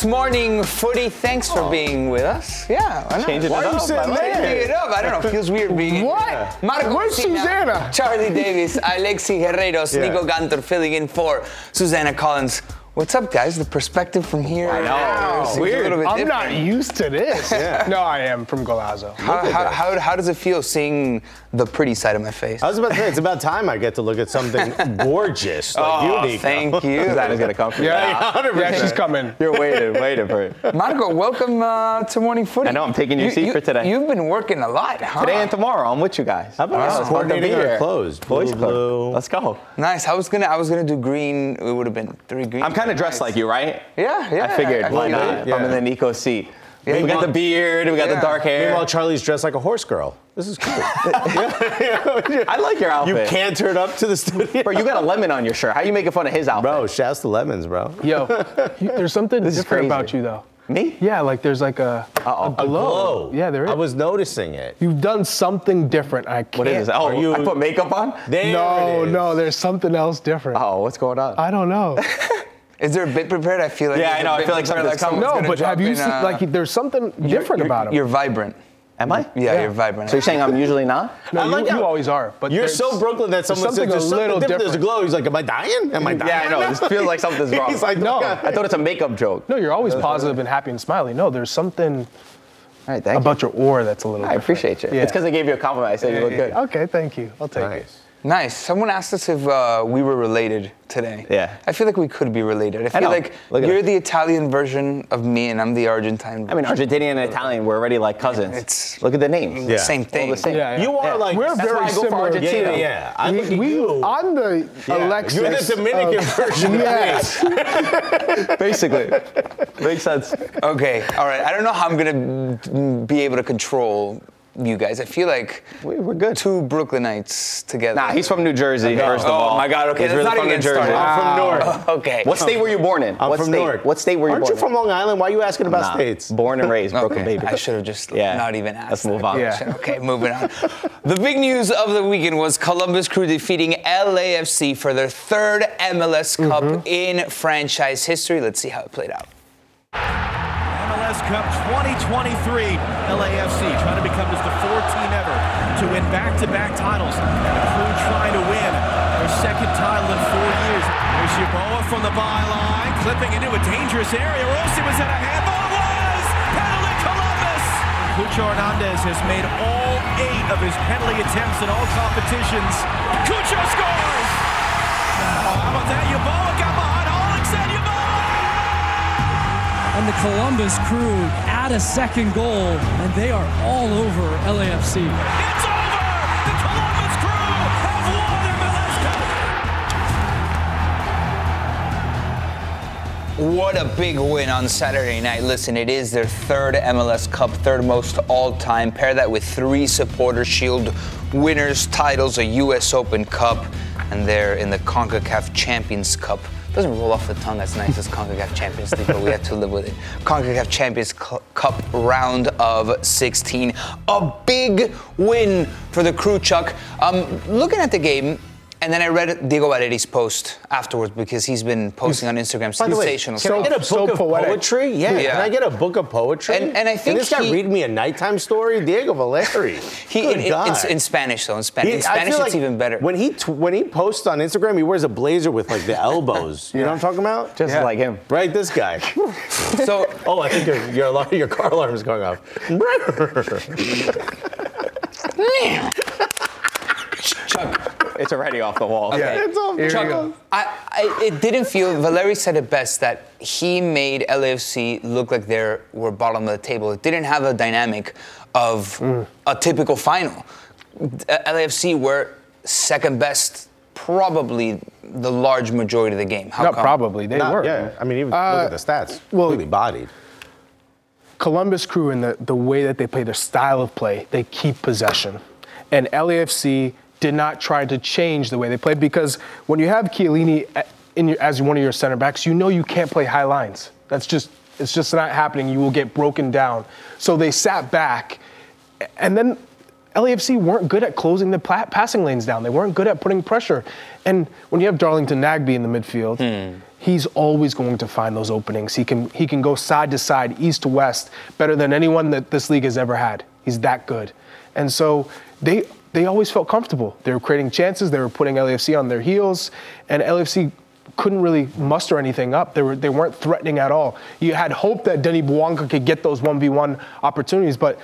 Dias, morning footy. Thanks for oh. being with us. Yeah, I know. Changing Why it up, sitting I like there? it. Changing it up. I don't know. Feels weird being What? Uh, Marco Where's Messina, Susannah? Charlie Davies, Alexi Guerreros, Yeah. Nico Cantor filling in for Susannah Collins. What's up, guys? The perspective from here. I know. seems a Weird. little bit I'm not used to this. No, I am from Golazo. How, how, how, how does it feel seeing the pretty side of my face? I was about to say, it's about time I get to look at something gorgeous like oh, you, Nico. thank you. Susannah's gonna come for you. Yeah, Yeah, yeah, she's coming. You're waiting, waiting for it. Marco, welcome uh, to Morning Footy. I know, I'm taking your seat for today. You've been working a lot, huh? Today and tomorrow, I'm with you guys. How about Wow, us it's fun to be coordinating our clothes? Boys Blue, blue. Let's go. Nice. I was gonna I was gonna do green. It would have been three green. I'm kind of dressed Nice. like you, right? Yeah, yeah. I figured. I why feel not? it. If I'm in the Nico seat. Yeah, we got the beard, we got Yeah. the dark hair. Meanwhile, Charlie's dressed like a horse girl. This is cool. I like your outfit. you outfit. can't turn up to the studio. Bro, you got a lemon on your shirt. How you making fun of his outfit? Bro, shouts to lemons, bro. Yo, there's something This different about you, though. Me? Yeah, like there's like a, a glow. Glow. Yeah, there is. I was noticing it. You've done something different. I can't. What is this? Oh, you- I put makeup on? There No, it is. no, there's something else different. Oh, what's going on? I don't know. Is there a bit prepared? I feel like. Yeah, I know, I feel like prepared, something's coming. no, but have you in, seen uh, like there's something you're- different you're- about him? You're vibrant. Am I? Yeah, Yeah. you're vibrant. So you're saying I'm usually not? no, I you, like you always are. But You're so Brooklyn that there's someone says something there's a something little different. There's a glow. He's like, am I dying? Am I dying? Yeah, I know. This feels like something's wrong. He's like, No. I thought it's a makeup joke. No, you're always positive and happy and smiley. No, there's something All right, thank you. about your aura that's a little. I different. appreciate you. Yeah. It's because I gave you a compliment. I said you look good. Okay, thank you. I'll take it. Nice. Nice. Someone asked us if uh, we were related today. Yeah. I feel like we could be related. I feel know. like Look you're us. the Italian version of me, and I'm the Argentine. I mean, version. Argentinian and Italian, we're already like cousins. It's- Look at the names. Yeah. same thing. All the same. Yeah, yeah. You are Yeah. like We're That's very why I go for similar. Argentina. Yeah, yeah, yeah. I look We, at we, you. I'm the Yeah. Alexis. You're the Dominican of- version of Yes. Basically. Makes sense. Okay. All right. I don't know how I'm gonna be able to control you guys. I feel like We- we're good. two Brooklynites together. Nah, he's from New Jersey, first of all, Oh, all. my God, okay, He's really not from New even get Jersey. started. I'm from Ah. North. Okay. What state were you born in? I'm what from state? Newark. What state were you born in? Aren't you from Long Island? Why are you asking about Nah, states? Born and raised, Brooklyn, Okay, baby. I should have just Yeah. not even asked. Let's move on. question. Okay, moving on. the big news of the weekend was Columbus Crew defeating LAFC for their third MLS Cup Mm-hmm. in franchise history. Let's see how it played out. MLS Cup 2023. LAFC trying to become just the fourth team ever to win back-to-back titles. And the crew trying to win their second title in four years. There's Yeboah from the byline, clipping into a dangerous area. Rossi was at a handball. It was! Penalty Columbus! Cucho Hernandez has made all eight of his penalty attempts in all competitions. Cucho scores! How about that? Yeboah got behind Alex and Yeboah! And the Columbus crew add a second goal, and they are all over LAFC. It's over! The Columbus Crew have won MLS Cup! What a big win on Saturday night. Listen, it is their third MLS Cup, third most all time. Pair that with three Supporter Shield winners' titles, a U.S. Open Cup, and they're in the CONCACAF Champions Cup. Doesn't roll off the tongue as nice as CONCACAF Champions League, but we have to live with it. CONCACAF Champions Cup round of 16. A big win for the crew, Chuck. Um, looking at the game, And then I read Diego Valeri's post afterwards because he's been posting on Instagram By the way, sensational can I get a So book of poetic. poetry? Yeah. Yeah. Can I get a book of poetry? And- and I Can think this guy he- read me a nighttime story? Diego Valeri. He, Good in, in, God. in, in Spanish though, in, Span- He- in Spanish feel it's like even better. When he t- when he posts on Instagram, he wears a blazer with like the elbows. You know what I'm talking about? Just like him. Right, this guy. so oh, I think your your, alarm, your car alarm is going off. Chuck, It's already off the wall. Okay. It's off the Chuck, wall. I, I, it didn't feel. Valeri said it best that he made LAFC look like they were bottom of the table. It didn't have a dynamic of Mm. a typical final. Uh, LAFC were second best, probably the large majority of the game. How Not come? probably. They Not- were. Yeah, I mean, even Uh, look at the stats. well- Completely bodied. Columbus Crew and the, the way that they play, their style of play, they keep possession. And LAFC did not try to change the way they played because when you have Chiellini uh, in your, as one of your center backs, you know you can't play high lines. That's just it's just not happening. You will get broken down. So they sat back, and then LAFC weren't good at closing the pla- passing lanes down. They weren't good at putting pressure. And when you have Darlington Nagbe in the midfield, hmm. he's always going to find those openings. He can he can go side to side, east to west, better than anyone that this league has ever had. He's that good. And so they they always felt comfortable. They were creating chances. They were putting LAFC on their heels, and LAFC couldn't really muster anything up. They were they weren't threatening at all. You had hope that Denny Bouanga could get those one v one opportunities, but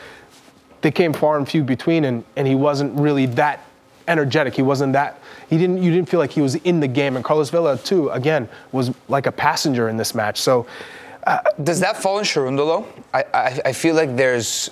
they came far and few between, and, and he wasn't really that energetic. He wasn't that. He didn't. You didn't feel like he was in the game. And Carlos Vela too, again, was like a passenger in this match. So uh, Does that fall in Cherundolo? I, I, I feel like there's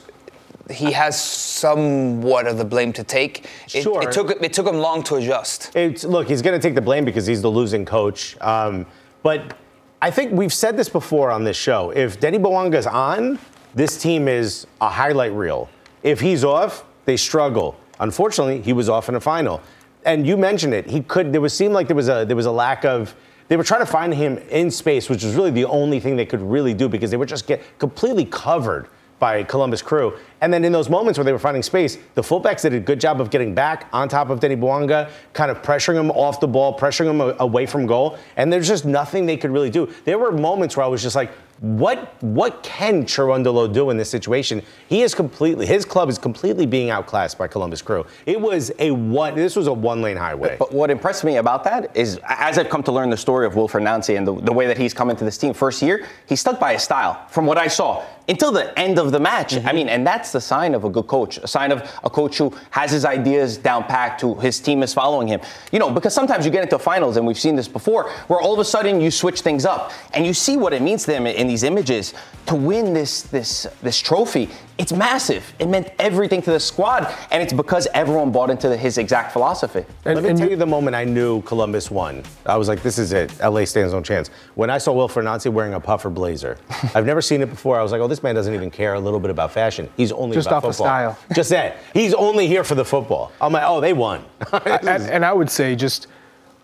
he has somewhat of the blame to take. It, Sure. it took it took him long to adjust. It's, look, he's going to take the blame because he's the losing coach. Um, but I think we've said this before on this show. If Denny Bouanga's on, this team is a highlight reel. If he's off, they struggle. Unfortunately, he was off in the final. And you mentioned it. He could. There was seemed like there was a there was a lack of. They were trying to find him in space, which was really the only thing they could really do because they were just get completely covered by Columbus Crew. And then in those moments where they were finding space, the fullbacks did a good job of getting back on top of Denny Bouanga, kind of pressuring him off the ball, pressuring him away from goal. And there's just nothing they could really do. There were moments where I was just like, what what can Cherundolo do in this situation? He is completely his club is completely being outclassed by Columbus Crew. It was a one this was a one lane highway. But what impressed me about that is, as I've come to learn the story of Wilfried Nancy and the, the way that he's come into this team, first year, he stuck by his style, from what I saw, until the end of the match. Mm-hmm. I mean, and that's the sign of a good coach, a sign of a coach who has his ideas down packed, who his team is following him. You know, because sometimes you get into finals, and we've seen this before, where all of a sudden you switch things up, and you see what it means to them in these images to win this this this trophy. It's massive. It meant everything to the squad, and it's because everyone bought into the, his exact philosophy. And- Let me and tell you- you the moment I knew Columbus won. I was like, this is it. LA stands no chance. When I saw Wilfried Nancy wearing a puffer blazer, I've never seen it before. I was like, oh, this man doesn't even care a little bit about fashion. He's only Just about off of football. style. Just that. He's only here for the football. I'm like, oh, they won. and, and I would say just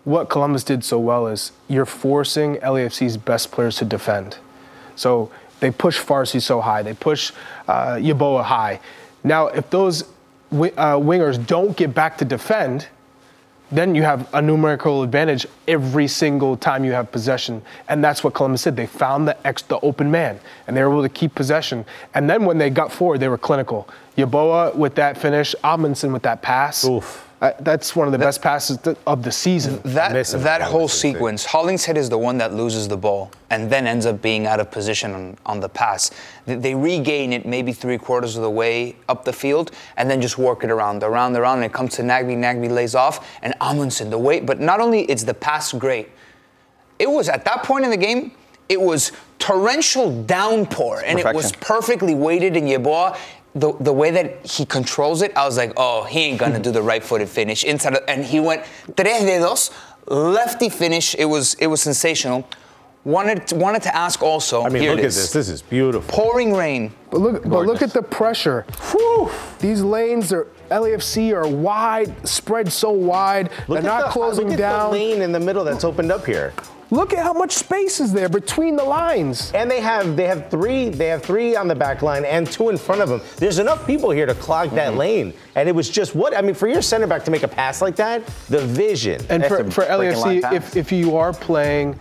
what Columbus did so well is you're forcing LAFC's best players to defend. So they push Farsi so high, they push uh, Yeboah high. Now, if those uh, wingers don't get back to defend, then you have a numerical advantage every single time you have possession. And that's what Columbus did. They found the ex, the open man, and they were able to keep possession. And then when they got forward, they were clinical. Yeboah with that finish, Amundsen with that pass. Oof. Uh, that's one of the best passes th- of the season. That that That whole sequence, Hollingshead is the one that loses the ball and then ends up being out of position on, on the pass. Th- They regain it maybe three quarters of the way up the field and then just work it around, around, around, and it comes to Nagbe. Nagbe lays off, and Amundsen the way. But not only is the pass great, it was at that point in the game, it was torrential downpour, and it was perfectly weighted in Yeboah. The, the way that he controls it, I was like, oh, he ain't gonna hmm. do the right-footed finish inside, of, and he went tres dedos, lefty finish. It was it was sensational. Wanted to, wanted to ask also. I mean, here look it at this. This is beautiful. pouring rain. But look, but look at the pressure. Whew. These lanes are LAFC are wide, spread so wide. Look They're not the, uh, closing look at down. the lane in the middle that's opened up here. Look at how much space is there between the lines. And they have they have three they have three on the back line and two in front of them. There's enough people here to clog Mm-hmm. that lane. And it was just what I mean for your center back to make a pass like that, the vision. And for, for LAFC, if, if you are playing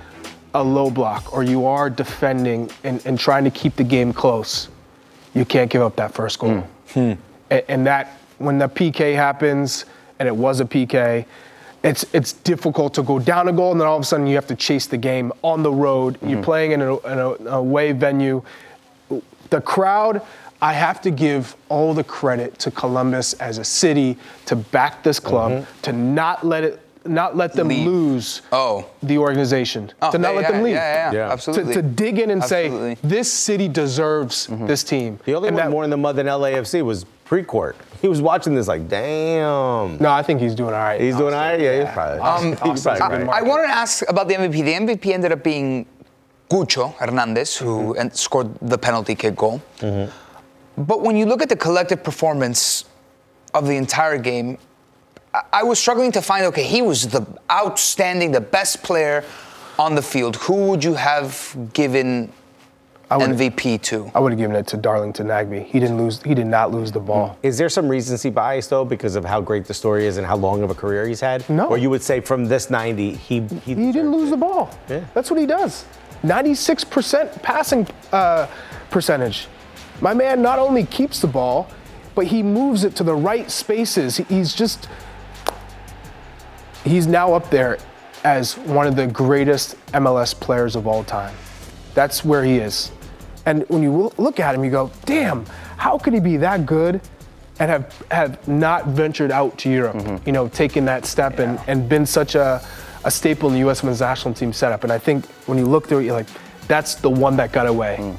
a low block or you are defending and, and trying to keep the game close, you can't give up that first goal. Hmm. A- And, that when the PK happens, and it was a PK, it's it's difficult to go down a goal and then all of a sudden you have to chase the game on the road. Mm-hmm. You're playing in a, in a, an away venue. The crowd, I have to give all the credit to Columbus as a city to back this club, to not let it not let them Leave. lose Oh. the organization. Oh, to not yeah, let them leave. Yeah, yeah, Yeah. To, absolutely. to dig in and Absolutely. say, this city deserves this team. the only And one that- more in the mud than LAFC was Precourt. He was watching this like, damn. No, I think he's doing all right. He's doing all right. Yeah, he's probably. Um, he's probably I, right. I wanted to ask about the MVP. The MVP ended up being Cucho Hernandez, who en- scored the penalty kick goal. But when you look at the collective performance of the entire game, I, I was struggling to find okay, he was the outstanding, the best player on the field. Who would you have given I would- MVP to? I would have given it to Darlington Nagbe. He didn't lose. He did not lose the ball. Is there some recency bias though because of how great the story is and how long of a career he's had? No. Or you would say from this 90, he he, He didn't lose the ball. Yeah. That's what he does. 96% passing uh, percentage. My man not only keeps the ball, but he moves it to the right spaces. He's just, he's now up there as one of the greatest MLS players of all time. That's where he is. And when you look at him, you go, damn, how could he be that good and have, have not ventured out to Europe, mm-hmm. you know, taken that step and, and been such a, a staple in the U.S. men's national team setup. And I think when you look through it, you're like, that's the one that got away. Mm.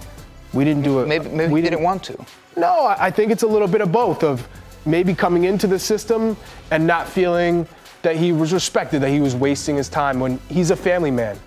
We didn't do it. Maybe, maybe we he didn't want to. no, I think it's a little bit of both of maybe coming into the system and not feeling that he was respected, that he was wasting his time when he's a family man.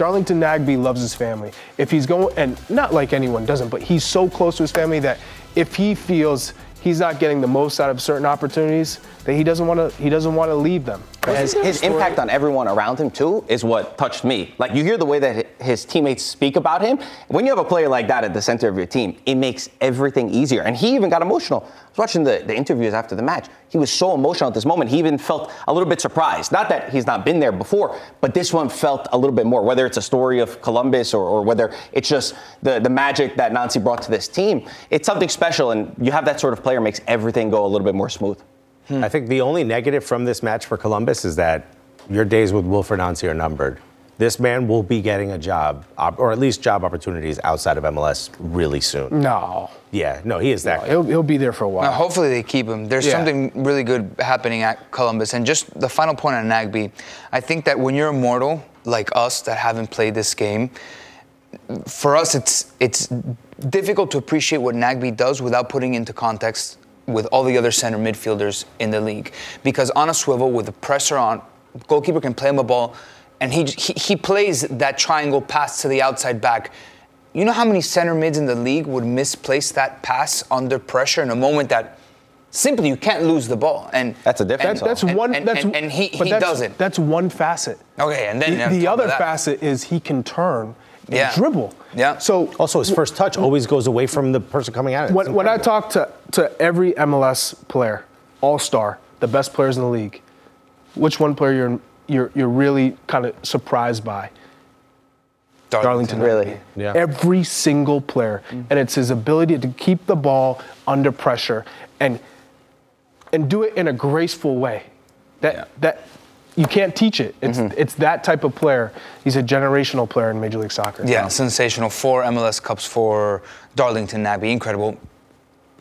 Darlington Nagbe loves his family. If he's going, and not like anyone doesn't, but he's so close to his family that if he feels he's not getting the most out of certain opportunities, that he doesn't want to, he doesn't want to leave them. His, his impact on everyone around him too is what touched me. Like you hear the way that his teammates speak about him. When you have a player like that at the center of your team, it makes everything easier. And he even got emotional. Was watching the, the interviews after the match. He was so emotional at this moment. He even felt a little bit surprised. Not that he's not been there before, but this one felt a little bit more. Whether it's a story of Columbus or, or whether it's just the, the magic that Nancy brought to this team, it's something special. And you have that sort of player makes everything go a little bit more smooth. Hmm. I think the only negative from this match for Columbus is that your days with Wilfried Nancy are numbered. This man will be getting a job, or at least job opportunities outside of MLS really soon. No, Yeah, no, he is that. he'll, he'll be there for a while. Now, hopefully they keep him. There's Yeah. something really good happening at Columbus. And just the final point on Nagbe, I think that when you're immortal, like us that haven't played this game, for us it's it's difficult to appreciate what Nagbe does without putting into context with all the other center midfielders in the league. Because on a swivel with the pressure on, goalkeeper can play him a ball, and he, he he plays that triangle pass to the outside back. You know how many center mids in the league would misplace that pass under pressure in a moment that simply you can't lose the ball. And That's a difference. That- that's and- one. and- that's, and- and he- but he that's- doesn't. That's one facet. Okay, and then the, the other facet is he can turn and Yeah. dribble. Yeah. So Also, his first touch always goes away from the person coming at it. It's when, when I talk to, to every MLS player, all star, the best players in the league, which one player you're you're, you're really kind of surprised by? Darlington. Really? Yeah. Every single player, mm. and it's his ability to keep the ball under pressure and and do it in a graceful way. That that you can't teach it. It's mm-hmm. it's that type of player. He's a generational player in Major League Soccer. Yeah, sensational. Four MLS Cups for Darlington Nagbe. Incredible.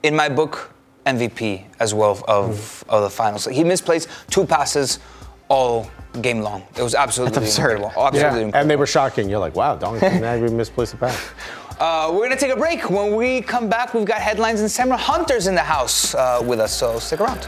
In my book, MVP as well of, mm. of the finals. He misplaced two passes all game long. It was absolutely incredible. Absolutely Yeah. incredible. and they were shocking. You're like, wow, Darlington Nagbe misplaced a pass. Uh, we're going to take a break. When we come back, we've got headlines and Semra Hunter's in the house uh, with us, so stick around.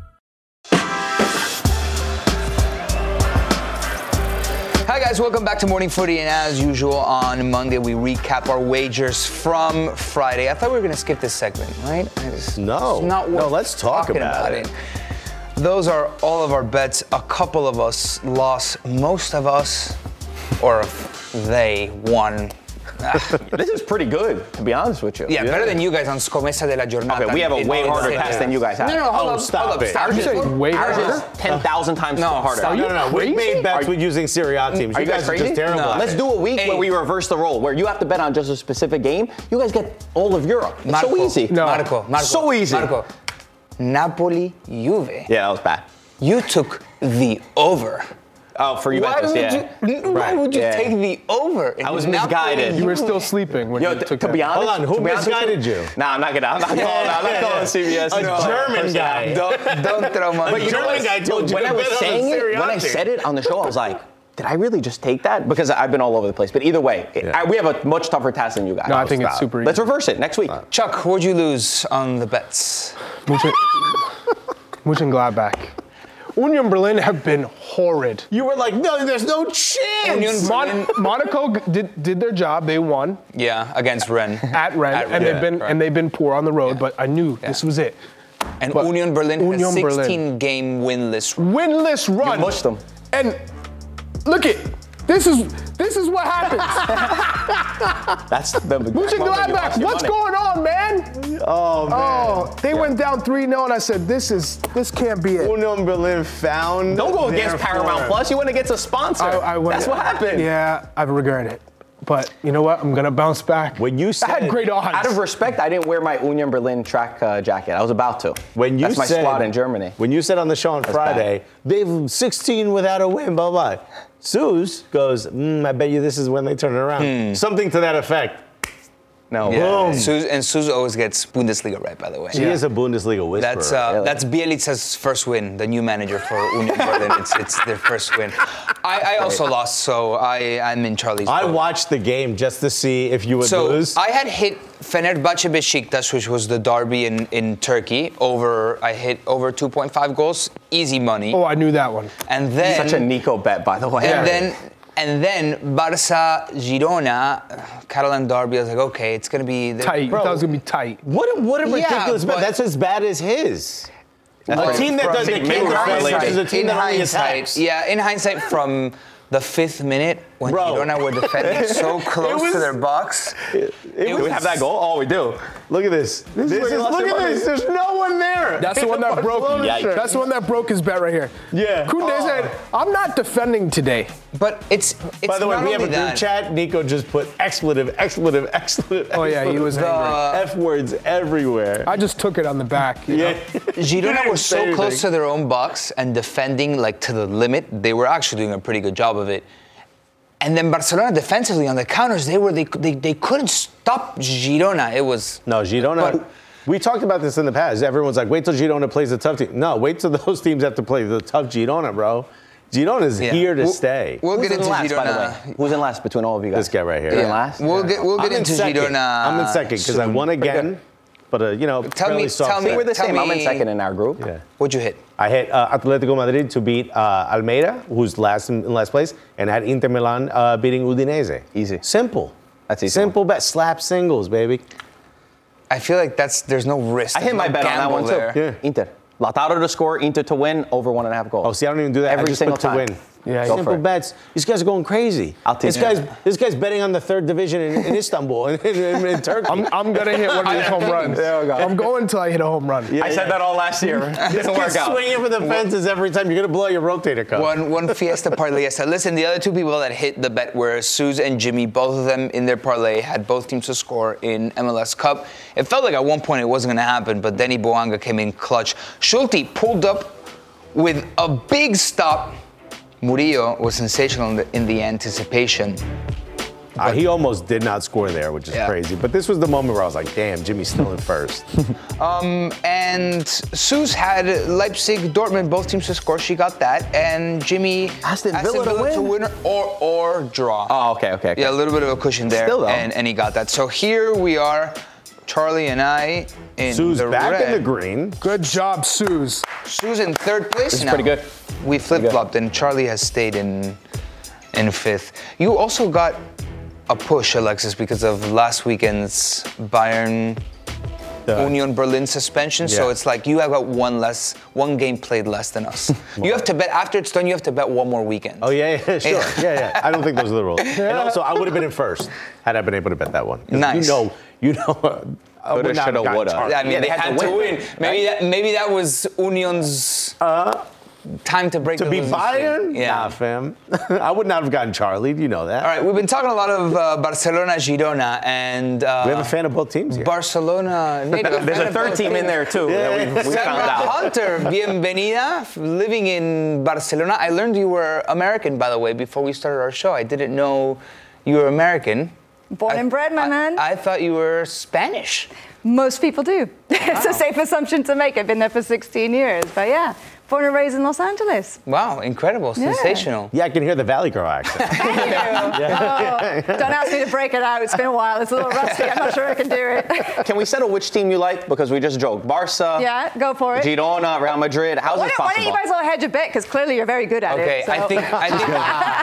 Hi guys, welcome back to Morning Footy, and as usual on Monday we recap our wagers from Friday. I thought we were going to skip this segment, right? It's, No. it's not No, let's talk talking about it. Those are all of our bets. A couple of us lost. Most of us, or they, won. This is pretty good, to be honest with you. yeah, better than you guys on Scomesa de la Jornada. Okay, we have a way harder in- test than you guys have. No, no, hold Oh, up, stop hold up, it. stop. Are you way Ours harder? is 10,000 times No, harder. stop. No, no, no. We made bets with using Serie A teams. Are You you guys guys are just terrible. No. Let's do a week Hey. where we reverse the role, where you have to bet on just a specific game. You guys get all of Europe. It's Marco, so easy. No. Marco, Marco, So easy. Marco, Napoli, Juve. Yeah, that was bad. You took the over. Oh, for you, Why would yeah. you? Why would you Yeah. take the over? I was Napoli, misguided. You were still sleeping when Yo, you t- took to that. be honest, Hold on, who to be misguided you? Nah, I'm not gonna. I'm not calling. I'm not calling CBS. A no. German guy. Don't, don't throw money. But you know German what? guy told you when I was bet on the saying it, when I said it on the show, I was like, did I really just take that? Because I've been all over the place. But either way, it- I, we have a much tougher task than you guys. No, I think it's Stop. super Let's reverse it next week. Chuck, what'd you lose on the bets? Muchen, Mönchengladbach. Union Berlin have been horrid. You were like, no, there's no chance. Union Mon- Monaco did, did their job. They won yeah, against Rennes. at Rennes, At and Rennes, they've been right. and they've been poor on the road. But I knew this was it. And but Union Berlin Union has a Berlin. 16 game winless run. Winless run. You mushed them. And look it. This is this is what happens. That's the Mönchengladbach, what's going on, man? Oh, man. Oh, they went down 3 0, and I said, this is this can't be it. Union Berlin found. Don't go against Paramount. Plus. You went against a sponsor. I- I went- That's what happened. Yeah, I regret it. But you know what? I'm gonna bounce back. When you said I said had great odds. Out of respect, I didn't wear my Union Berlin track uh, jacket. I was about to. When you That's my said, squad in Germany. When you said on the show on Friday, they've 16 without a win, blah, blah. Suze goes, mm, I bet you this is when they turn it around. Something to that effect. No. Yeah. Boom. Suze, and Suze always gets Bundesliga right, by the way. She is a Bundesliga whisperer. That's uh, Really? that's Bjelica's first win, the new manager for Union Berlin. It's, it's their first win. I, I also lost, so I, I'm in Charlie's I boat. watched the game just to see if you would So lose. I had hit Fenerbahce Besiktas, which was the derby in, in Turkey. Over, I hit over 2.5 goals, easy money. Oh, I knew that one. And then Such a Nico bet, by the way. and then and then Barca Girona, Catalan derby. I was like, okay, it's gonna be the, Tight. Bro. I thought it was gonna be tight. what a, what a Yeah, ridiculous bet. That's as bad as his. That's a pretty- team that doesn't maybe can't we're related. versus a team in that hindsight, yeah, in hindsight, from the fifth minute when Bro. Girona were defending so close was- to their box. It Do we was- have that goal? Oh, we do. Look at this. This, where is, you lost look at money. this. There's no one there. That's the one that broke. Yikes. That's the one that broke his bet right here. Yeah. Koundé Oh. said, "I'm not defending today." But it's it's By the way, not we have a group that. chat. Nico just put expletive, expletive, expletive. Oh, yeah, he was expletive, F words everywhere. I just took it on the back. you yeah. know? Girona were Say so close to their own box and defending like to the limit. They were actually doing a pretty good job of it. And then Barcelona defensively on the counters, they were they they, they couldn't stop Girona. It was No, Girona. But- we talked about this in the past. Everyone's like, wait till Girona plays a tough team. No, wait till those teams have to play the tough Girona, bro. Girona's Yeah. here to We'll- stay. We'll Who's get in into last, by the way? Who's in last between all of you guys? This guy right here. You're in last? We'll get we'll I'm get in into second. Girona. I'm in second because I soon. won again, but uh, you know, Tell me- soft tell me- We're the Tell same. I'm in second in our group. Yeah. What'd you hit? I hit uh, Atletico Madrid to beat uh, Almería, who's last in, in last place, and I had Inter Milan uh, beating Udinese. Easy. Simple. That's easy. Simple bet. Slap singles, baby. I feel like that's there's no risk. I hit my no bet on that gamble one too. there. Yeah. Inter. Lautaro to score, Inter to win, over one and a half goals. Oh, see, I don't even do that. Every I just single put to win. Yeah, Go Simple bets. These guys are going crazy. I'll teach this you. guy's this guy's betting on the third division in, in Istanbul in, in, in Turkey. I'm, I'm gonna hit one of these home runs. There we go. I'm going until I hit a home run. I said that all last year. This Didn't work kid's out. swinging for the fences every time. You're gonna blow your rotator cuff. One one Fiesta parlay. Yes, listen. The other two people that hit the bet were Suze and Jimmy. Both of them in their parlay had both teams to score in MLS Cup. It felt like at one point it wasn't going to happen, but Denny Bouanga came in clutch. Schulte pulled up with a big stop. Murillo was sensational in the, in the anticipation. Uh, he almost did not score there, which is Yeah. crazy. But this was the moment where I was like, damn, Jimmy's still in first. Um, and Suze had Leipzig, Dortmund, both teams to score. She got that. And Jimmy Aston Villa to win? or or draw. Oh, okay, okay. okay. Yeah, a little bit of a cushion there. Still, though. And, and he got that. So here we are, Charlie and I in Sue's the back red. in the green. Good job, Suze. Sue's in third place This is now. pretty good. We flip flopped, and Charlie has stayed in in fifth. You also got a push, Alexis, because of last weekend's Bayern The- Union Berlin suspension. So it's like you have got one less, one game played less than us. you have to bet after it's done. You have to bet one more weekend. Oh, yeah, yeah, sure. Yeah. Yeah, yeah. I don't think those are the rules. And also, I would have been in first had I been able to bet that one. Nice. You know, you know. uh, I would Coulda, not have shoulda, gotten woulda. charged. Yeah, I mean, Yeah, they, they had, had to to win. win, Maybe that maybe that was Union's time to break To the be Bayern? Yeah. Nah, fam. I would not have gotten Charlie. You know that. All right, we've been talking a lot of uh, Barcelona, Girona, and uh, We have a fan of both teams here. Barcelona. native. There's a third team in there too Yeah. we, we Semra found out. Hunter, bienvenida. Living in Barcelona. I learned you were American, by the way, before we started our show. I didn't know you were American. Born I- and bred, my I- man. I thought you were Spanish. Most people do. it's a safe assumption to make. I've been there for 16 years. But yeah, born and raised in Los Angeles. Wow, incredible, Yeah. sensational. Yeah, I can hear the Valley Girl accent. Thank you. Oh, don't ask me to break it out. It's been a while. It's a little rusty. I'm not sure I can do it. Can we settle which team you like? Because we just joked. Barca, yeah, go for it. Girona, Real Madrid. How's Why this don't, why don't you guys all hedge a bet? Because clearly you're very good at Okay, it. so- I think I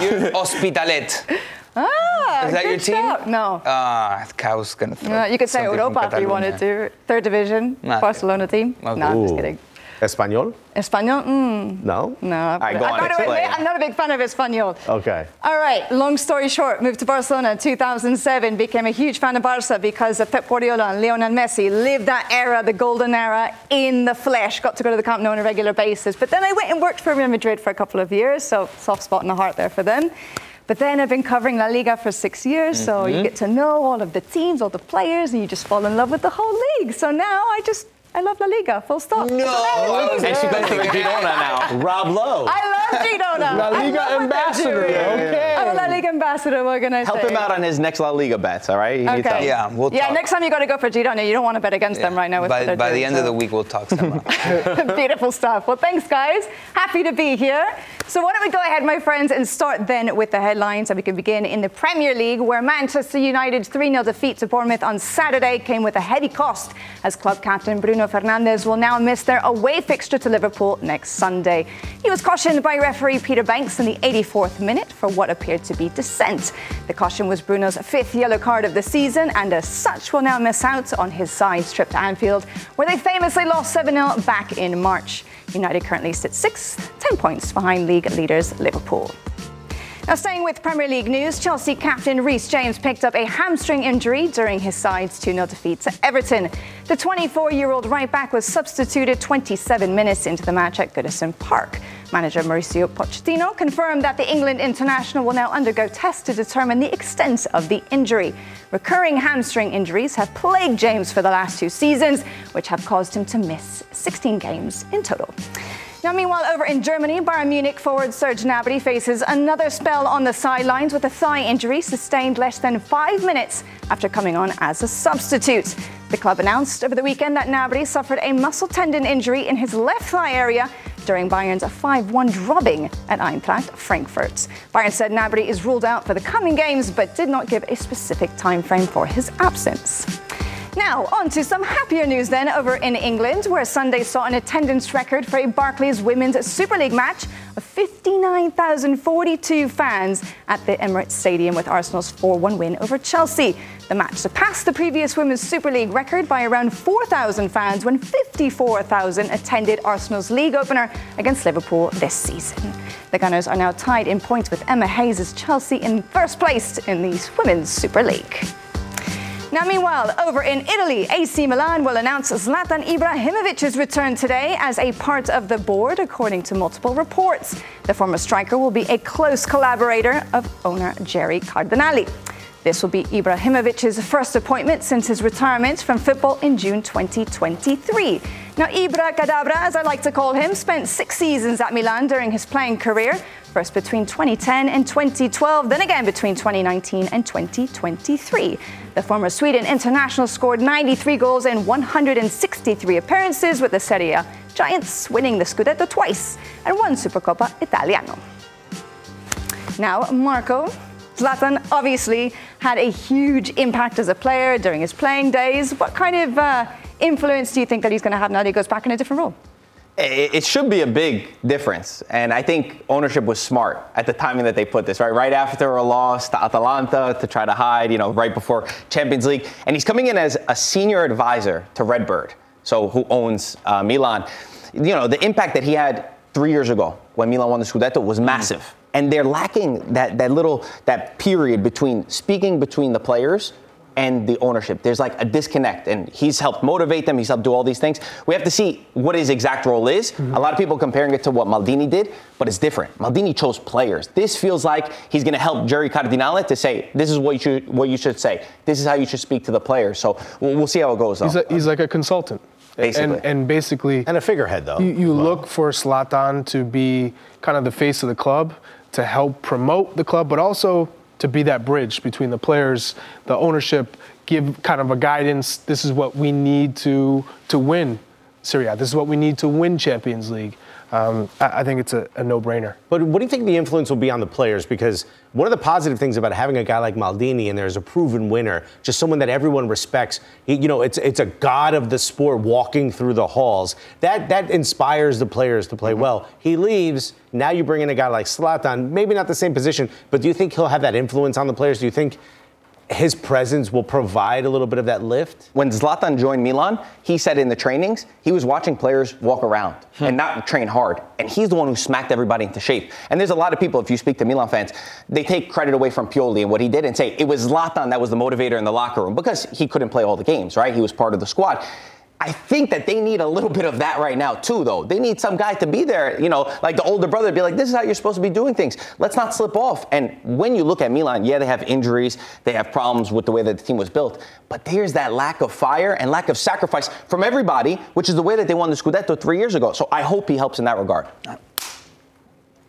think you're Hospitalet. Ah, Is that good your team? shout. No. Ah, I was gonna throw. Uh, you could say something from Europa if you wanted to. Third division, Nah. Barcelona team. Okay. No, I'm just kidding. Espanyol? Espanyol? Mm, No? no. I've right, go I've on, got to explain. admit, I'm not a big fan of Espanyol. Okay. All right, long story short, moved to Barcelona in 2007, became a huge fan of Barca because of Pep Guardiola and Lionel Messi, lived that era, the golden era, in the flesh, got to go to the Camp Nou on a regular basis. But then I went and worked for Real Madrid for a couple of years, so soft spot in the heart there for them. But then I've been covering La Liga for six years, so Mm-hmm. you get to know all of the teams, all the players, and you just fall in love with the whole league. So now I just, I love La Liga, full stop. No, And she goes to Girona now. Rob Lowe. I love Girona. La I Liga love what they're ambassador, doing. okay. I'm a La Liga ambassador, what can I Help say? him out on his next La Liga bets, all right? He needs Okay. help. Yeah, we'll yeah, talk. next time you got to go for Girona. You don't want to bet against them right now with by, what they're the doing, end of the week, we'll talk some about Beautiful stuff. Well, thanks, guys. Happy to be here. So, why don't we go ahead, my friends, and start then with the headlines, and we can begin in the Premier League, where Manchester United's 3 0 defeat to Bournemouth on Saturday came with a heavy cost, as club captain Bruno Fernandes will now miss their away fixture to Liverpool next Sunday. He was cautioned by referee Peter Bankes in the 84th minute for what appeared to be dissent. The caution was Bruno's fifth yellow card of the season, and as such, will now miss out on his side's trip to Anfield, where they famously lost 7 0 back in March. United currently sit sixth, 10 points behind league leaders Liverpool. Now, staying with Premier League news, Chelsea captain Reece James picked up a hamstring injury during his side's 2 0 defeat to Everton. The 24 year old right back was substituted 27 minutes into the match at Goodison Park. Manager Mauricio Pochettino confirmed that the England international will now undergo tests to determine the extent of the injury. Recurring hamstring injuries have plagued James for the last two seasons, which have caused him to miss 16 games in total. Now, meanwhile, over in Germany, Bayern Munich forward Serge Gnabry faces another spell on the sidelines with a thigh injury sustained less than five minutes after coming on as a substitute. The club announced over the weekend that Gnabry suffered a muscle tendon injury in his left thigh area during Bayern's 5-1 drubbing at Eintracht Frankfurt. Bayern said Gnabry is ruled out for the coming games, but did not give a specific time frame for his absence. Now, on to some happier news then over in England, where Sunday saw an attendance record for a Barclays Women's Super League match of 59,042 fans at the Emirates Stadium with Arsenal's 4 1 win over Chelsea. The match surpassed the previous Women's Super League record by around 4,000 fans when 54,000 attended Arsenal's league opener against Liverpool this season. The Gunners are now tied in points with Emma Hayes' Chelsea in first place in the Women's Super League. Now, meanwhile, over in Italy, AC Milan will announce Zlatan Ibrahimovic's return today as a part of the board, according to multiple reports. The former striker will be a close collaborator of owner Jerry Cardinale. This will be Ibrahimovic's first appointment since his retirement from football in June 2023. Now, Ibra Cadabra, as I like to call him, spent six seasons at Milan during his playing career, first between 2010 and 2012, then again between 2019 and 2023. The former Sweden international scored 93 goals in 163 appearances with the Serie A Giants, winning the Scudetto twice and one Supercoppa Italiano. Now, Marco, Zlatan obviously had a huge impact as a player during his playing days. What kind of uh, influence do you think that he's going to have now that he goes back in a different role? It should be a big difference. And I think ownership was smart at the timing that they put this, right? Right after a loss to Atalanta to try to hide, you know, right before Champions League. And he's coming in as a senior advisor to Redbird, so who owns uh, Milan. You know, the impact that he had three years ago when Milan won the Scudetto was massive. And they're lacking that, that little, that period between speaking between the players and the ownership. There's like a disconnect, and he's helped motivate them. He's helped do all these things. We have to see what his exact role is. Mm-hmm. A lot of people comparing it to what Maldini did, but it's different. Maldini chose players. This feels like he's going to help Jerry Cardinale to say, "This is what you should, what you should say. This is how you should speak to the players." So we'll, we'll see how it goes. He's, a, he's like a consultant. Basically. And, and basically, and a figurehead though. You, you well. look for Zlatan to be kind of the face of the club, to help promote the club, but also to be that bridge between the players, the ownership, give kind of a guidance. This is what we need to to win Serie A. This is what we need to win Champions League. Um, I, I, think it's a, a, no-brainer. But what do you think the influence will be on the players? Because one of the positive things about having a guy like Maldini and there's a proven winner, just someone that everyone respects. He, you know, it's it's a god of the sport walking through the halls. That that inspires the players to play mm-hmm. well. He leaves. Now you bring in a guy like Zlatan, maybe not the same position, but do you think he'll have that influence on the players? Do you think his presence will provide a little bit of that lift? When Zlatan joined Milan, he said in the trainings, he was watching players walk around hmm. and not train hard. And he's the one who smacked everybody into shape. And there's a lot of people, if you speak to Milan fans, they take credit away from Pioli and what he did and say it was Zlatan that was the motivator in the locker room because he couldn't play all the games, right? He was part of the squad. I think that they need a little bit of that right now too, though. They need some guy to be there, you know, like the older brother, be like, "This is how you're supposed to be doing things. Let's not slip off." And when you look at Milan, yeah, they have injuries, they have problems with the way that the team was built, but there's that lack of fire and lack of sacrifice from everybody, which is the way that they won the Scudetto three years ago. So I hope he helps in that regard. Uh,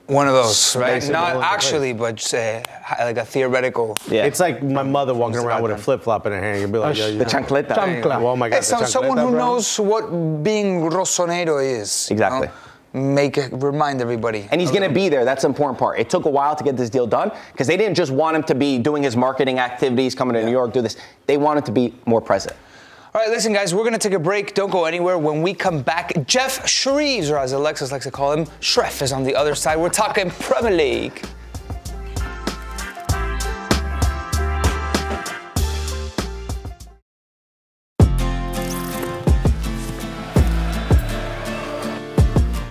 One of those, right? Not actually, but just like a theoretical. Yeah. It's like my mother walking around with a flip flop in her hand. You'd be like, the chancleta. chancleta. Oh my God. So, someone who bro. knows what being rossonero is. Exactly. You know? make it, remind everybody. And he's going to be there. That's the important part. It took a while to get this deal done because they didn't just want him to be doing his marketing activities, coming to yeah. New York, do this. They wanted to be more present. All right, listen, guys, we're going to take a break. Don't go anywhere. When we come back, Geoff Shreeves, or as Alexis likes to call him, Shreff, is on the other side. We're talking Premier League.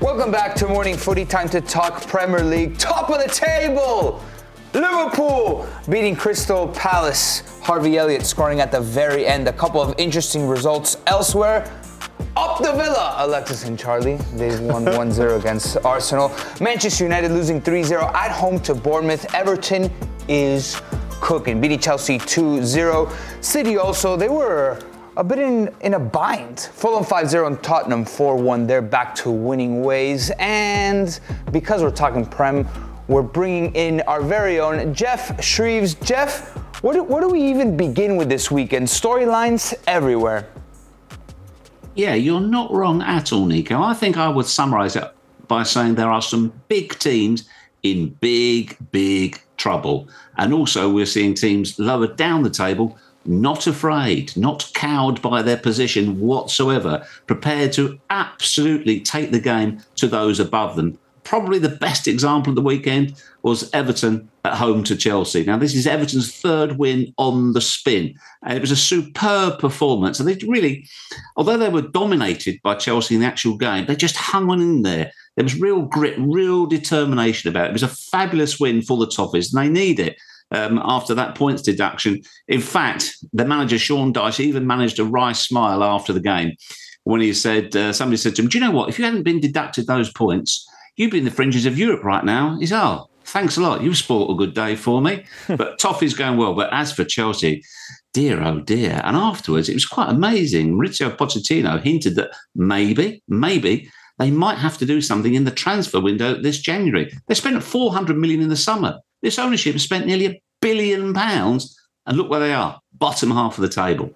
Welcome back to Morning Footy. Time to talk Premier League. Top of the table! Liverpool beating Crystal Palace. Harvey Elliott scoring at the very end. A couple of interesting results elsewhere. Up the Villa, Alexis and Charlie. They won 1 0 against Arsenal. Manchester United losing 3 0 at home to Bournemouth. Everton is cooking, beating Chelsea 2 0. City also, they were a bit in, in a bind. Fulham 5 0 and Tottenham 4 1. They're back to winning ways. And because we're talking Prem, we're bringing in our very own Geoff Shreeves. Geoff, where do, where do we even begin with this weekend? Storylines everywhere. Yeah, you're not wrong at all, Nico. I think I would summarize it by saying there are some big teams in big, big trouble. And also, we're seeing teams lower down the table not afraid, not cowed by their position whatsoever, prepared to absolutely take the game to those above them probably the best example of the weekend was Everton at home to Chelsea. Now, this is Everton's third win on the spin. And it was a superb performance. And they really, although they were dominated by Chelsea in the actual game, they just hung on in there. There was real grit, real determination about it. It was a fabulous win for the Toffees, and they need it. Um, after that points deduction. In fact, the manager, Sean Dyche, even managed a wry smile after the game when he said, uh, somebody said to him, Do you know what? If you hadn't been deducted those points, you'd be in the fringes of Europe right now. He's, oh, thanks a lot. You've spoiled a good day for me. but Toffee's going well. But as for Chelsea, dear, oh dear. And afterwards, it was quite amazing. Mauricio Pochettino hinted that maybe, maybe they might have to do something in the transfer window this January. They spent 400 million in the summer. This ownership has spent nearly a billion pounds. And look where they are, bottom half of the table.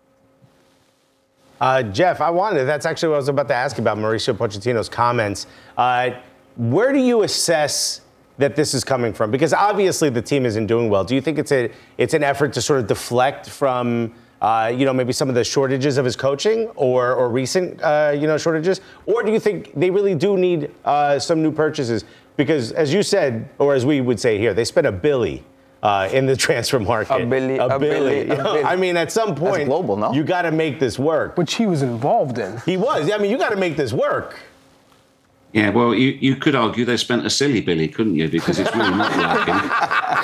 Uh, Geoff, I wanted, that's actually what I was about to ask about Mauricio Pochettino's comments. Uh, where do you assess that this is coming from? Because obviously the team isn't doing well. Do you think it's a it's an effort to sort of deflect from uh, you know maybe some of the shortages of his coaching or or recent uh, you know shortages, or do you think they really do need uh, some new purchases? Because as you said, or as we would say here, they spent a billy. Uh, in the transfer market, a billy, a, a billy. billy, a billy. I mean, at some point, That's global, no? you got to make this work. Which he was involved in. He was. I mean, you got to make this work. Yeah, well, you, you could argue they spent a silly billy, couldn't you? Because it's really not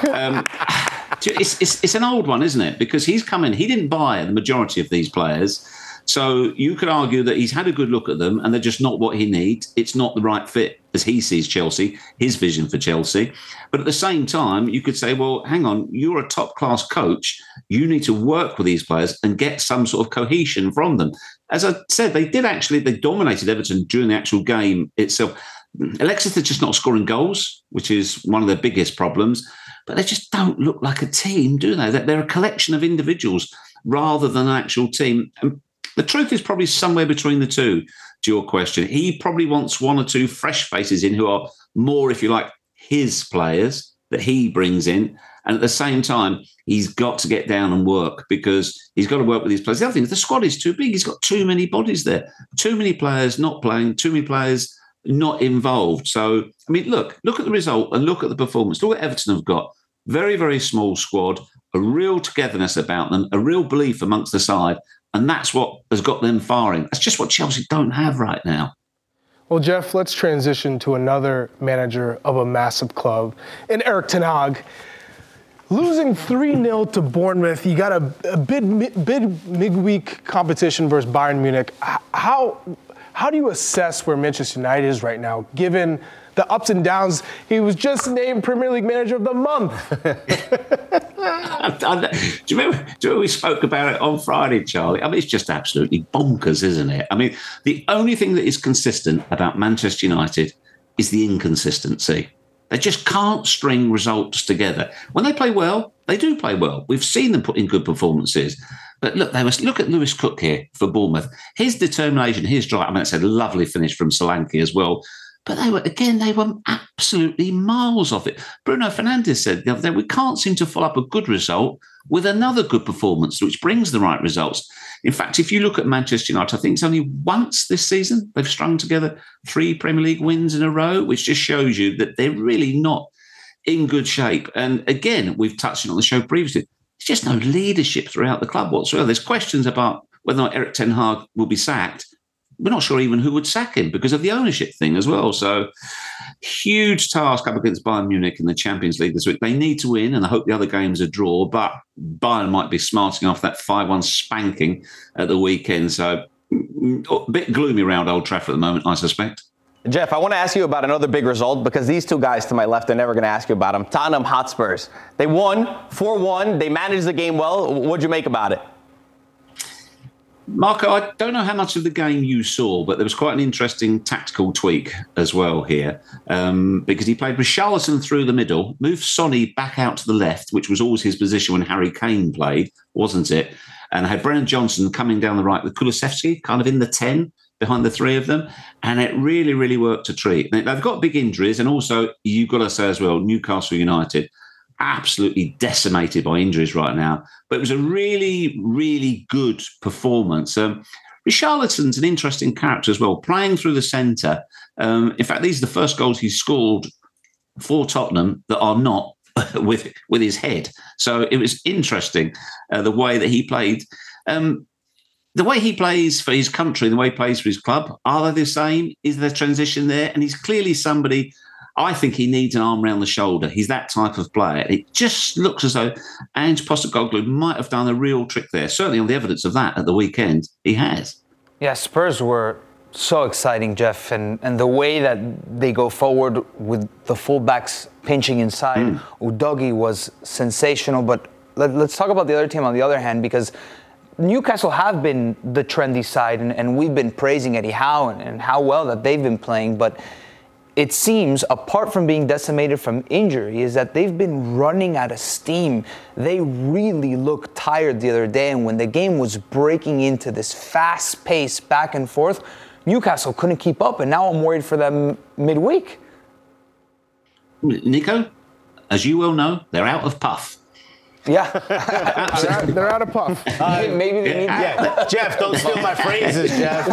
working. Um, it's, it's, it's an old one, isn't it? Because he's come in, he didn't buy the majority of these players. So you could argue that he's had a good look at them and they're just not what he needs. It's not the right fit as he sees Chelsea, his vision for Chelsea. But at the same time, you could say, well, hang on, you're a top class coach. You need to work with these players and get some sort of cohesion from them. As I said, they did actually, they dominated Everton during the actual game itself. Alexis are just not scoring goals, which is one of their biggest problems. But they just don't look like a team, do they? They're a collection of individuals rather than an actual team. And the truth is probably somewhere between the two, to your question. He probably wants one or two fresh faces in who are more, if you like, his players that he brings in. And at the same time, he's got to get down and work because he's got to work with his players. The other thing is the squad is too big. He's got too many bodies there, too many players not playing, too many players not involved. So, I mean, look, look at the result and look at the performance. Look what Everton have got. Very, very small squad, a real togetherness about them, a real belief amongst the side. And that's what has got them firing. That's just what Chelsea don't have right now. Well, Geoff, let's transition to another manager of a massive club, and Erik ten Hag. Losing 3 0 to Bournemouth, you got a, a bid, bid midweek competition versus Bayern Munich. How, how do you assess where Manchester United is right now, given the ups and downs? He was just named Premier League Manager of the Month. do, you remember, do you remember we spoke about it on Friday, Charlie? I mean, it's just absolutely bonkers, isn't it? I mean, the only thing that is consistent about Manchester United is the inconsistency. They just can't string results together. When they play well, they do play well. We've seen them put in good performances. But look, they must look at Lewis Cook here for Bournemouth. His determination, his drive. I mean, it's a lovely finish from Solanke as well. But they were again, they were absolutely miles off it. Bruno Fernandes said the other day, we can't seem to follow up a good result with another good performance, which brings the right results. In fact, if you look at Manchester United, I think it's only once this season they've strung together three Premier League wins in a row, which just shows you that they're really not in good shape. And again, we've touched on the show previously. There's just no leadership throughout the club whatsoever. There's questions about whether or not Erik ten Hag will be sacked we're not sure even who would sack him because of the ownership thing as well. So, huge task up against Bayern Munich in the Champions League this week. They need to win, and I hope the other games are draw. But Bayern might be smarting off that five-one spanking at the weekend. So, a bit gloomy around Old Trafford at the moment, I suspect. Geoff, I want to ask you about another big result because these two guys to my left are never going to ask you about them. Tottenham Hotspurs. They won 4 1. They managed the game well. What'd you make about it? Marco, I don't know how much of the game you saw, but there was quite an interesting tactical tweak as well here um, because he played Richarlison through the middle, moved Sonny back out to the left, which was always his position when Harry Kane played, wasn't it? And had Brennan Johnson coming down the right with Kulusevski kind of in the 10 behind the three of them. And it really, really worked a treat. They've got big injuries. And also, you've got to say as well, Newcastle United absolutely decimated by injuries right now. But it was a really, really good performance. Um, Richarlison's an interesting character as well, playing through the centre. Um, in fact, these are the first goals he scored for Tottenham that are not with with his head. So it was interesting uh, the way that he played. Um, the way he plays for his country, the way he plays for his club, are they the same? Is there transition there? And he's clearly somebody I think he needs an arm around the shoulder. He's that type of player. It just looks as though Ange Postecoglou might have done a real trick there. Certainly on the evidence of that at the weekend, he has. Yeah, Spurs were So exciting, Geoff, and, and the way that they go forward with the fullbacks pinching inside. Mm. Udogie was sensational, but let, us talk about the other team on the other hand, because Newcastle have been the trendy side, and, and we've been praising Eddie Howe and, and how well that they've been playing, but it seems, apart from being decimated from injury, is that they've been running out of steam. They really looked tired the other day, and when the game was breaking into this fast pace back and forth, Newcastle couldn't keep up, and now I'm worried for them midweek. Nico, as you well know, they're out of puff. Yeah, they're, out, they're, out, of puff. Uh, maybe they need. Yeah, Geoff, don't steal my phrases, Geoff.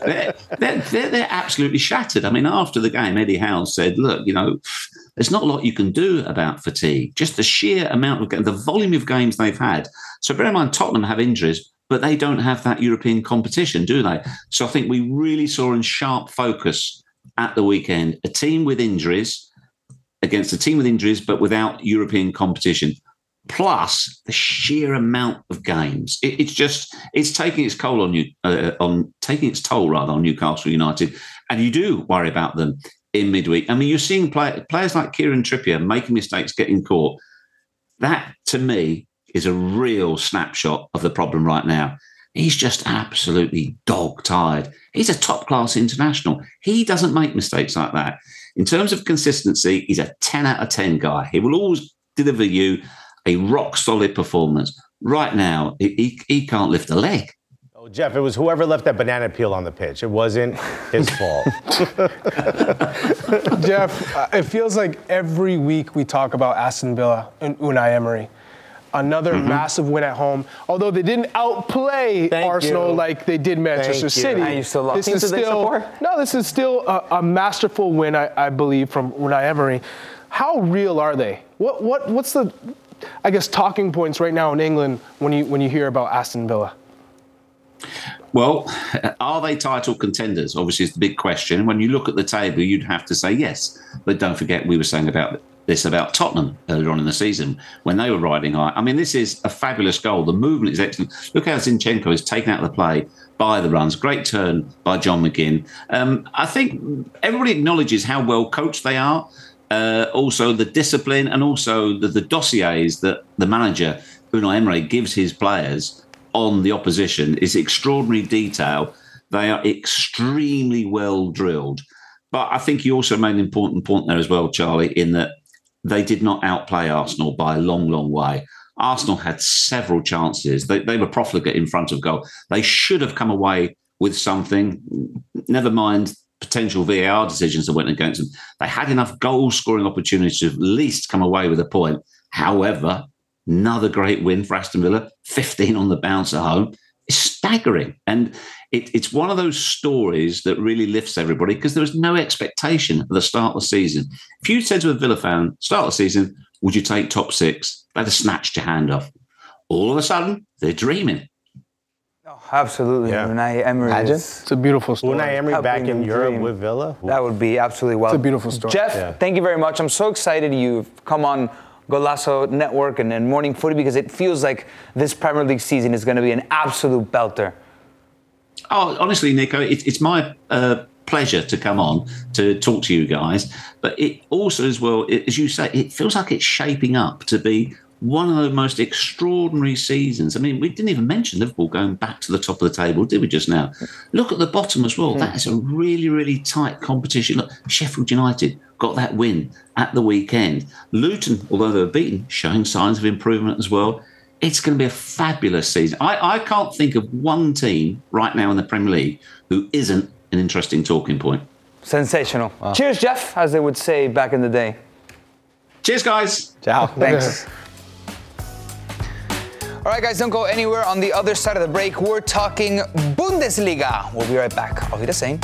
they're, they're, they're, they're, absolutely shattered. I mean, after the game, Eddie Howe said, "Look, you know, there's not a lot you can do about fatigue. Just the sheer amount of the volume of games they've had. So bear in mind, Tottenham have injuries." But they don't have that European competition, do they? So I think we really saw in sharp focus at the weekend a team with injuries, against a team with injuries, but without European competition. Plus the sheer amount of games, it, it's just it's taking its toll on you, uh, on taking its toll rather on Newcastle United, and you do worry about them in midweek. I mean, you're seeing play, players like Kieran Trippier making mistakes, getting caught. That to me is a real snapshot of the problem right now. He's just absolutely dog tired. He's a top class international. He doesn't make mistakes like that. In terms of consistency, he's a 10 out of 10 guy. He will always deliver you a rock solid performance. Right now, he, he can't lift a leg. Oh, Geoff, it was whoever left that banana peel on the pitch. It wasn't his fault. Geoff, uh, it feels like every week we talk about Aston Villa and Unai Emery. Another mm-hmm. massive win at home. Although they didn't outplay Thank Arsenal you. like they did Manchester City. I used to love this is still no. This is still a, a masterful win, I, I, believe, from Unai Emery. How real are they? What what what's the, I guess, talking points right now in England when you when you hear about Aston Villa? Well, are they title contenders? Obviously, it's the big question. When you look at the table, you'd have to say yes. But don't forget, we were saying about this about Tottenham earlier on in the season when they were riding high. I mean, this is a fabulous goal. The movement is excellent. Look how Zinchenko is taken out of the play by the runs. Great turn by John McGinn. Um, I think everybody acknowledges how well coached they are. Uh, also, the discipline and also the, the dossiers that the manager, Unai Emery, gives his players on the opposition is extraordinary detail. They are extremely well drilled. But I think you also made an important point there as well, Charlie, in that they did not outplay Arsenal by a long, long way. Arsenal had several chances. They, they were profligate in front of goal. They should have come away with something. Never mind potential VAR decisions that went against them. They had enough goal scoring opportunities to at least come away with a point. However, another great win for Aston Villa, 15 on the bounce at home. It's staggering. And it, it's one of those stories that really lifts everybody because there was no expectation at the start of the season. If you said to a Villa fan, start of the season, would you take top six? They'd have snatched your hand off. All of a sudden, they're dreaming. Oh, absolutely. Yeah. Unai Emery. Imagine. It's a beautiful story. Unai Emery back in Europe dream. with Villa. That would be absolutely wild. It's a beautiful story. Geoff, yeah. thank you very much. I'm so excited you've come on Golazo Network and, and Morning Footy because it feels like this Premier League season is going to be an absolute belter. Oh, honestly, Nico, it, it's my uh, pleasure to come on to talk to you guys. But it also, as well, it, as you say, it feels like it's shaping up to be one of the most extraordinary seasons. I mean, we didn't even mention Liverpool going back to the top of the table, did we just now? Look at the bottom as well. Mm. That is a really, really tight competition. Look, Sheffield United got that win at the weekend. Luton, although they were beaten, showing signs of improvement as well it's going to be a fabulous season. I, I can't think of one team right now in the Premier League who isn't an interesting talking point. Sensational. Wow. Cheers, Geoff, as they would say back in the day. Cheers, guys. Ciao. Thanks. All right, guys, don't go anywhere. On the other side of the break, we're talking Bundesliga. We'll be right back. Auf Wiedersehen.